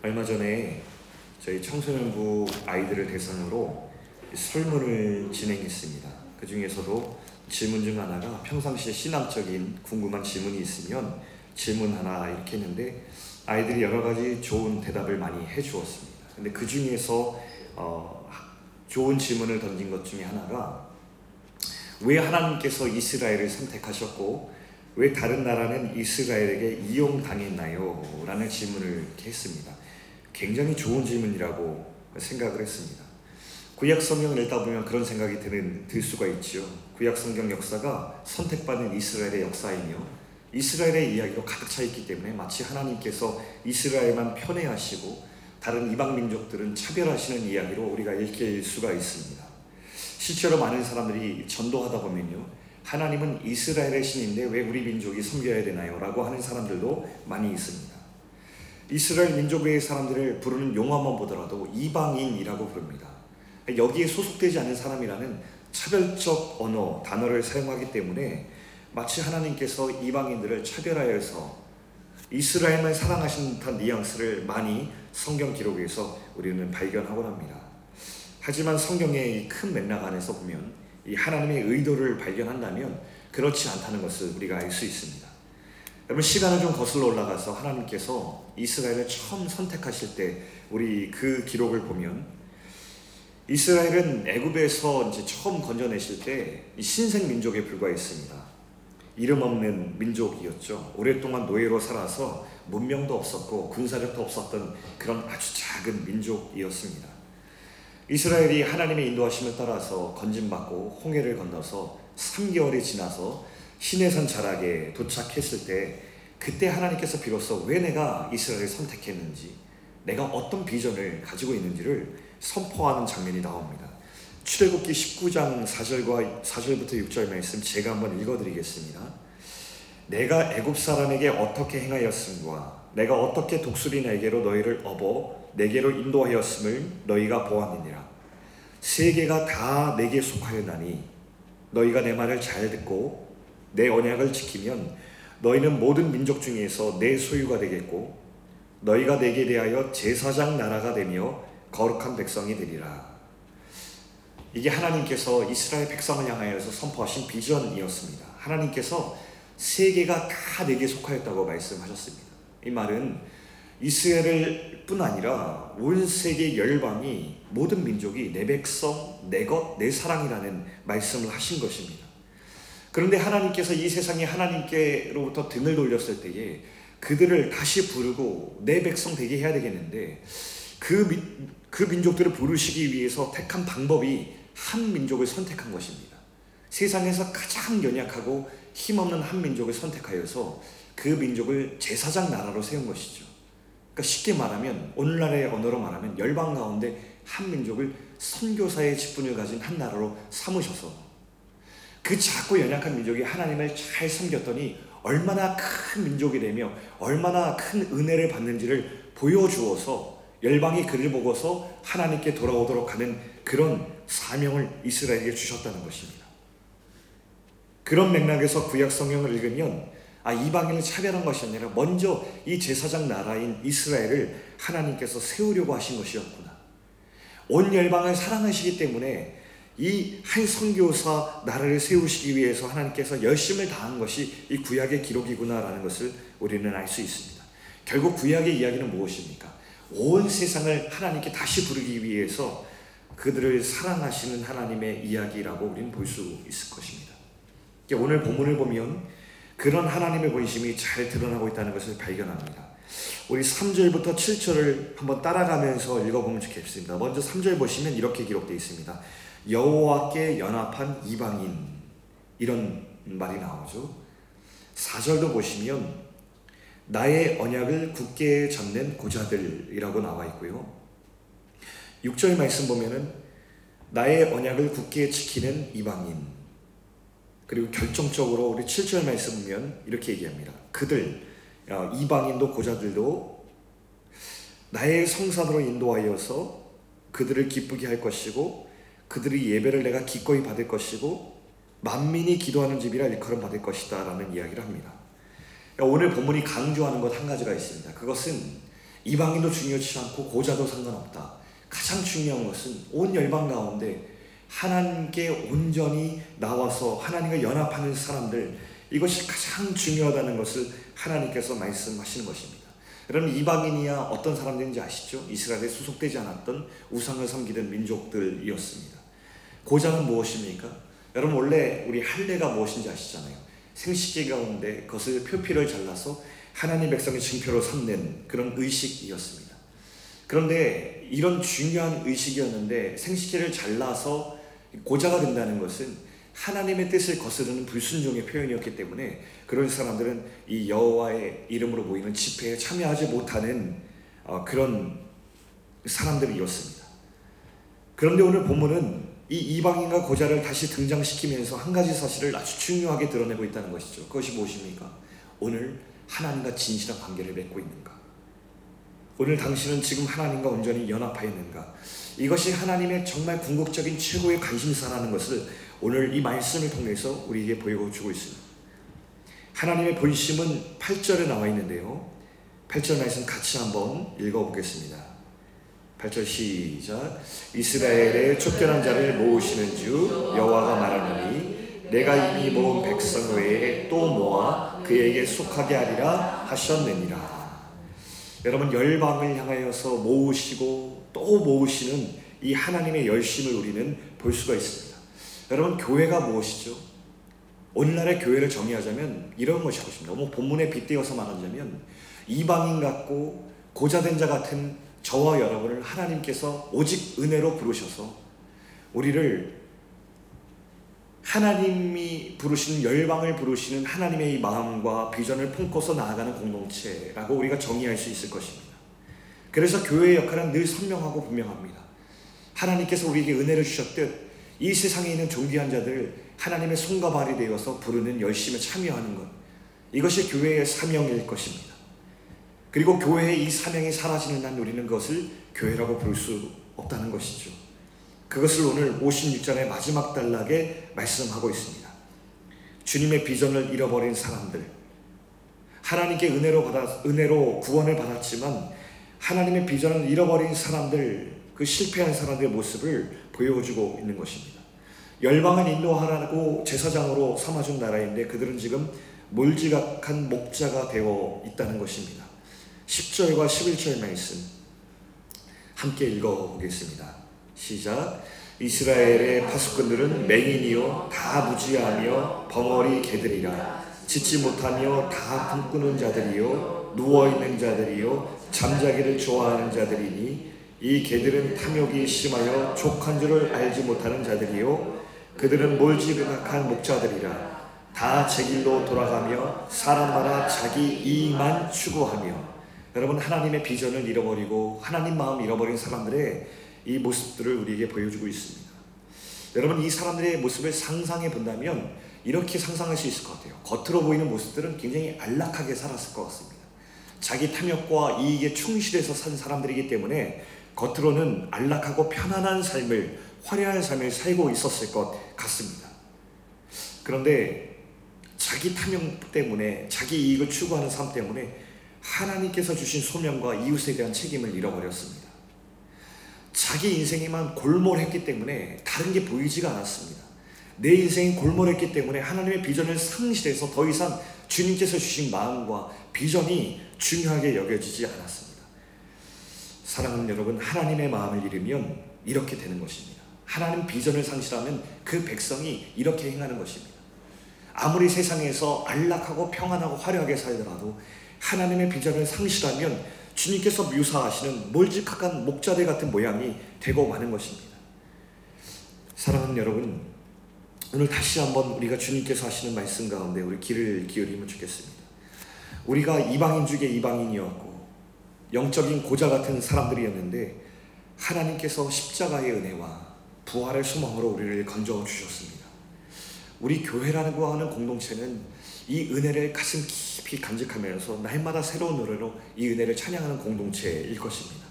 얼마 전에 저희 청소년부 아이들을 대상으로 설문을 진행했습니다. 그 중에서도 질문 중 하나가 평상시에 신앙적인 궁금한 질문이 있으면 질문 하나 이렇게 했는데 아이들이 여러 가지 좋은 대답을 많이 해 주었습니다. 근데 그 중에서 어, 좋은 질문을 던진 것 중에 하나가 왜 하나님께서 이스라엘을 선택하셨고 왜 다른 나라는 이스라엘에게 이용당했나요? 라는 질문을 했습니다. 굉장히 좋은 질문이라고 생각을 했습니다. 구약 성경을 읽다 보면 그런 생각이 드는 들 수가 있죠. 구약 성경 역사가 선택받은 이스라엘의 역사이며 이스라엘의 이야기로 가득 차 있기 때문에 마치 하나님께서 이스라엘만 편애하시고 다른 이방 민족들은 차별하시는 이야기로 우리가 읽힐 수가 있습니다. 실제로 많은 사람들이 전도하다 보면요. 하나님은 이스라엘의 신인데 왜 우리 민족이 섬겨야 되나요? 라고 하는 사람들도 많이 있습니다. 이스라엘 민족의 사람들을 부르는 용어만 보더라도 이방인이라고 부릅니다. 여기에 소속되지 않은 사람이라는 차별적 언어, 단어를 사용하기 때문에 마치 하나님께서 이방인들을 차별하여서 이스라엘만 사랑하신 듯한 뉘앙스를 많이 성경 기록에서 우리는 발견하곤 합니다. 하지만 성경의 이 큰 맥락 안에서 보면 이 하나님의 의도를 발견한다면 그렇지 않다는 것을 우리가 알 수 있습니다. 여러분 시간을 좀 거슬러 올라가서 하나님께서 이스라엘을 처음 선택하실 때 우리 그 기록을 보면 이스라엘은 애굽에서 이제 처음 건져내실 때 신생 민족에 불과했습니다. 이름 없는 민족이었죠. 오랫동안 노예로 살아서 문명도 없었고 군사력도 없었던 그런 아주 작은 민족이었습니다. 이스라엘이 하나님의 인도하심을 따라서 건진받고 홍해를 건너서 3개월이 지나서 시내산 자락에 도착했을 때 그때 하나님께서 비로소 왜 내가 이스라엘을 선택했는지 내가 어떤 비전을 가지고 있는지를 선포하는 장면이 나옵니다. 출애굽기 19장 4절과 4절부터 6절 말씀 제가 한번 읽어드리겠습니다. 내가 애굽 사람에게 어떻게 행하였음과 내가 어떻게 독수리에게로 너희를 업어 내게로 인도하였음을 너희가 보았느니라. 세계가 다 내게 속하였나니 너희가 내 말을 잘 듣고 내 언약을 지키면 너희는 모든 민족 중에서 내 소유가 되겠고 너희가 내게 대하여 제사장 나라가 되며 거룩한 백성이 되리라. 이게 하나님께서 이스라엘 백성을 향하여서 선포하신 비전이었습니다. 하나님께서 세계가 다 내게 속하였다고 말씀하셨습니다. 이 말은 이스라엘 뿐 아니라 온 세계 열방이 모든 민족이 내 백성, 내 것, 내 사랑이라는 말씀을 하신 것입니다. 그런데 하나님께서 이 세상에 하나님께로부터 등을 돌렸을 때에 그들을 다시 부르고 내 백성 되게 해야 되겠는데 그, 미, 그 민족들을 부르시기 위해서 택한 방법이 한 민족을 선택한 것입니다. 세상에서 가장 연약하고 힘없는 한 민족을 선택하여서 그 민족을 제사장 나라로 세운 것이죠. 그러니까 쉽게 말하면 오늘날의 언어로 말하면 열방 가운데 한 민족을 선교사의 직분을 가진 한 나라로 삼으셔서 그 작고 연약한 민족이 하나님을 잘 섬겼더니 얼마나 큰 민족이 되며 얼마나 큰 은혜를 받는지를 보여주어서 열방이 그를 보고서 하나님께 돌아오도록 하는 그런 사명을 이스라엘에게 주셨다는 것입니다. 그런 맥락에서 구약 성경을 읽으면 아 이방인을 차별한 것이 아니라 먼저 이 제사장 나라인 이스라엘을 하나님께서 세우려고 하신 것이었구나. 온 열방을 사랑하시기 때문에 이 한 선교사 나라를 세우시기 위해서 하나님께서 열심을 다한 것이 이 구약의 기록이구나라는 것을 우리는 알 수 있습니다. 결국 구약의 이야기는 무엇입니까? 온 세상을 하나님께 다시 부르기 위해서 그들을 사랑하시는 하나님의 이야기라고 우리는 볼 수 있을 것입니다. 오늘 본문을 보면 그런 하나님의 본심이 잘 드러나고 있다는 것을 발견합니다. 우리 3절부터 7절을 한번 따라가면서 읽어보면 좋겠습니다. 먼저 3절 보시면 이렇게 기록되어 있습니다. 여호와께 연합한 이방인 이런 말이 나오죠. 4절도 보시면 나의 언약을 굳게 잡는 고자들이라고 나와 있고요. 6절 말씀 보면은 나의 언약을 굳게 지키는 이방인 그리고 결정적으로 우리 7절 말씀 보면 이렇게 얘기합니다. 그들 어, 이방인도 고자들도 나의 성산으로 인도하여서 그들을 기쁘게 할 것이고 그들의 예배를 내가 기꺼이 받을 것이고 만민이 기도하는 집이라 일컬음 받을 것이다 라는 이야기를 합니다. 오늘 본문이 강조하는 것 한 가지가 있습니다. 그것은 이방인도 중요치 않고 고자도 상관없다. 가장 중요한 것은 온 열방 가운데 하나님께 온전히 나와서 하나님과 연합하는 사람들 이것이 가장 중요하다는 것을 하나님께서 말씀하시는 것입니다. 여러분 이방인이야 어떤 사람들인지 아시죠? 이스라엘에 수속되지 않았던 우상을 섬기던 민족들이었습니다. 고자는 무엇입니까? 여러분 원래 우리 할례가 무엇인지 아시잖아요. 생식기 가운데 그것을 표피를 잘라서 하나님 백성의 증표로 삼는 그런 의식이었습니다. 그런데 이런 중요한 의식이었는데 생식기를 잘라서 고자가 된다는 것은 하나님의 뜻을 거스르는 불순종의 표현이었기 때문에 그런 사람들은 이 여호와의 이름으로 모이는 집회에 참여하지 못하는 어, 그런 사람들이었습니다. 그런데 오늘 본문은 이 이방인과 고자를 다시 등장시키면서 한 가지 사실을 아주 중요하게 드러내고 있다는 것이죠. 그것이 무엇입니까? 오늘 하나님과 진실한 관계를 맺고 있는가? 오늘 당신은 지금 하나님과 온전히 연합하였는가? 이것이 하나님의 정말 궁극적인 최고의 관심사라는 것을 오늘 이 말씀을 통해서 우리에게 보여주고 있습니다. 하나님의 본심은 8절에 나와 있는데요. 8절 말씀 같이 한번 읽어보겠습니다. 8절 시작. 이스라엘의 쫓겨난 자를 모으시는 주 여호와가 말하노니 내가 이미 모은 백성 외에 또 모아 그에게 속하게 하리라 하셨느니라. 여러분 열방을 향하여서 모으시고 또 모으시는 이 하나님의 열심을 우리는 볼 수가 있습니다. 여러분 교회가 무엇이죠? 오늘날의 교회를 정의하자면 이런 것이 것입니다. 너무 본문에 빗대어서 말하자면 이방인 같고 고자된 자 같은 저와 여러분을 하나님께서 오직 은혜로 부르셔서 우리를 하나님이 부르시는 열방을 부르시는 하나님의 이 마음과 비전을 품고서 나아가는 공동체라고 우리가 정의할 수 있을 것입니다. 그래서 교회의 역할은 늘 선명하고 분명합니다. 하나님께서 우리에게 은혜를 주셨듯 이 세상에 있는 존귀한 자들 하나님의 손과 발이 되어서 부르는 열심에 참여하는 것 이것이 교회의 사명일 것입니다. 그리고 교회의 이 사명이 사라지는 난 우리는 그것을 교회라고 볼 수 없다는 것이죠. 그것을 오늘 56장의 마지막 단락에 말씀하고 있습니다. 주님의 비전을 잃어버린 사람들, 하나님께 은혜로 받아 은혜로 구원을 받았지만 하나님의 비전을 잃어버린 사람들, 그 실패한 사람들의 모습을 보여주고 있는 것입니다. 열방을 인도하라고 제사장으로 삼아준 나라인데 그들은 지금 몰지각한 목자가 되어 있다는 것입니다. 10절과 11절 말씀 함께 읽어보겠습니다. 시작. 이스라엘의 파수꾼들은 맹인이요 다 무지하며 벙어리 개들이라 짓지 못하며 다 꿈꾸는 자들이요 누워 있는 자들이요 잠자기를 좋아하는 자들이니 이 개들은 탐욕이 심하여 족한 줄을 알지 못하는 자들이요 그들은 몰지각한 목자들이라 다 제 길로 돌아가며 사람마다 자기 이익만 추구하며 여러분 하나님의 비전을 잃어버리고 하나님 마음 잃어버린 사람들의 이 모습들을 우리에게 보여주고 있습니다. 여러분 이 사람들의 모습을 상상해 본다면 이렇게 상상할 수 있을 것 같아요. 겉으로 보이는 모습들은 굉장히 안락하게 살았을 것 같습니다. 자기 탐욕과 이익에 충실해서 산 사람들이기 때문에 겉으로는 안락하고 편안한 삶을 화려한 삶을 살고 있었을 것 같습니다. 그런데 자기 탐욕 때문에 자기 이익을 추구하는 삶 때문에 하나님께서 주신 소명과 이웃에 대한 책임을 잃어버렸습니다. 자기 인생에만 골몰했기 때문에 다른 게 보이지가 않았습니다. 내 인생이 골몰했기 때문에 하나님의 비전을 상실해서 더 이상 주님께서 주신 마음과 비전이 중요하게 여겨지지 않았습니다. 사랑하는 여러분, 하나님의 마음을 잃으면 이렇게 되는 것입니다. 하나님 비전을 상실하면 그 백성이 이렇게 행하는 것입니다. 아무리 세상에서 안락하고 평안하고 화려하게 살더라도 하나님의 비전을 상실하면 주님께서 묘사하시는 몰직한 목자대 같은 모양이 되고 마는 것입니다. 사랑하는 여러분, 오늘 다시 한번 우리가 주님께서 하시는 말씀 가운데 우리 귀를 기울이면 좋겠습니다. 우리가 이방인 중에 이방인이었고 영적인 고자 같은 사람들이었는데 하나님께서 십자가의 은혜와 부활의 소망으로 우리를 건져 주셨습니다. 우리 교회라고 하는 공동체는 이 은혜를 가슴 깊이 간직하면서 날마다 새로운 노래로 이 은혜를 찬양하는 공동체일 것입니다.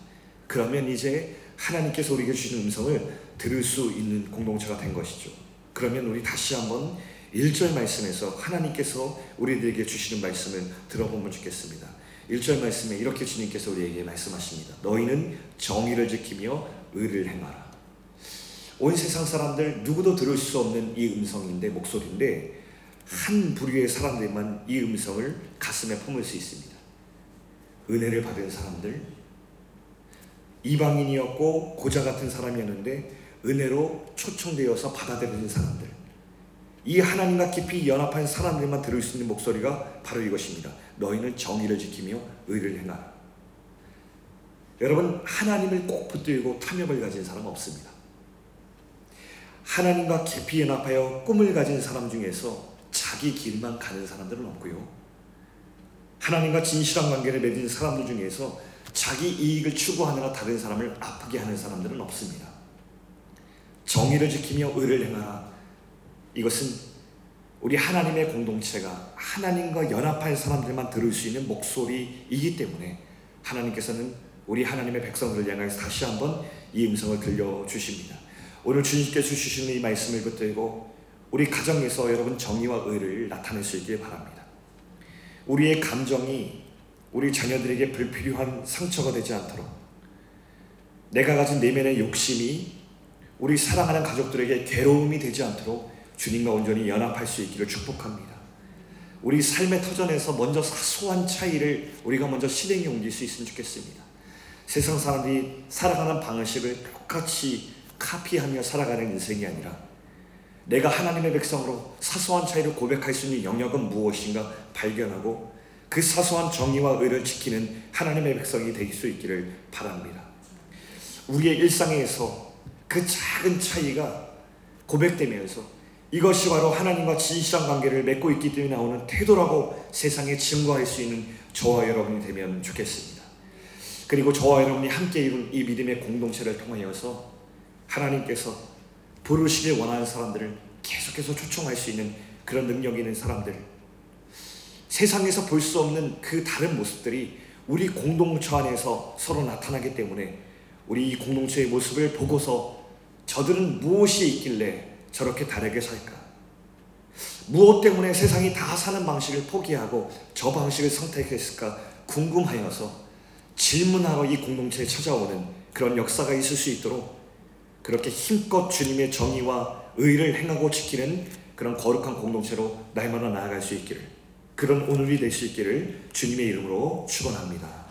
그러면 이제 하나님께서 우리에게 주신 음성을 들을 수 있는 공동체가 된 것이죠. 그러면 우리 다시 한번 1절 말씀에서 하나님께서 우리들에게 주시는 말씀을 들어보면 좋겠습니다. 1절 말씀에 이렇게 주님께서 우리에게 말씀하십니다. 너희는 정의를 지키며 의를 행하라. 온 세상 사람들 누구도 들을 수 없는 이 음성인데 목소리인데 한 부류의 사람들만 이 음성을 가슴에 품을 수 있습니다. 은혜를 받은 사람들, 이방인이었고 고자 같은 사람이었는데 은혜로 초청되어서 받아들여진 사람들, 이 하나님과 깊이 연합한 사람들만 들을 수 있는 목소리가 바로 이것입니다. 너희는 정의를 지키며 의를 행하라. 여러분 하나님을 꼭 붙들고 탐욕을 가진 사람 없습니다. 하나님과 깊이 연합하여 꿈을 가진 사람 중에서 자기 길만 가는 사람들은 없고요. 하나님과 진실한 관계를 맺은 사람들 중에서 자기 이익을 추구하느라 다른 사람을 아프게 하는 사람들은 없습니다. 정의를 지키며 의를 행하라. 이것은 우리 하나님의 공동체가 하나님과 연합한 사람들만 들을 수 있는 목소리이기 때문에 하나님께서는 우리 하나님의 백성들을 향해서 다시 한번 이 음성을 들려주십니다. 오늘 주님께서 주시는 이 말씀을 붙들고 우리 가정에서 여러분 정의와 의를 나타낼 수 있길 바랍니다. 우리의 감정이 우리 자녀들에게 불필요한 상처가 되지 않도록 내가 가진 내면의 욕심이 우리 사랑하는 가족들에게 괴로움이 되지 않도록 주님과 온전히 연합할 수 있기를 축복합니다. 우리 삶의 터전에서 먼저 사소한 차이를 우리가 먼저 실행에 옮길 수 있으면 좋겠습니다. 세상 사람들이 살아가는 방식을 똑같이 카피하며 살아가는 인생이 아니라 내가 하나님의 백성으로 사소한 차이를 고백할 수 있는 영역은 무엇인가 발견하고 그 사소한 정의와 의를 지키는 하나님의 백성이 될 수 있기를 바랍니다. 우리의 일상에서 그 작은 차이가 고백되면서 이것이 바로 하나님과 진실한 관계를 맺고 있기 때문에 나오는 태도라고 세상에 증거할 수 있는 저와 여러분이 되면 좋겠습니다. 그리고 저와 여러분이 함께 이룬 이 믿음의 공동체를 통하여서 하나님께서 부르시길 원하는 사람들을 계속해서 초청할 수 있는 그런 능력 있는 사람들 세상에서 볼 수 없는 그 다른 모습들이 우리 공동체 안에서 서로 나타나기 때문에 우리 이 공동체의 모습을 보고서 저들은 무엇이 있길래 저렇게 다르게 살까? 무엇 때문에 세상이 다 사는 방식을 포기하고 저 방식을 선택했을까 궁금하여서 질문하러 이 공동체에 찾아오는 그런 역사가 있을 수 있도록 그렇게 힘껏 주님의 정의와 의를 행하고 지키는 그런 거룩한 공동체로 날마다 나아갈 수 있기를 그런 오늘이 될 수 있기를 주님의 이름으로 축원합니다.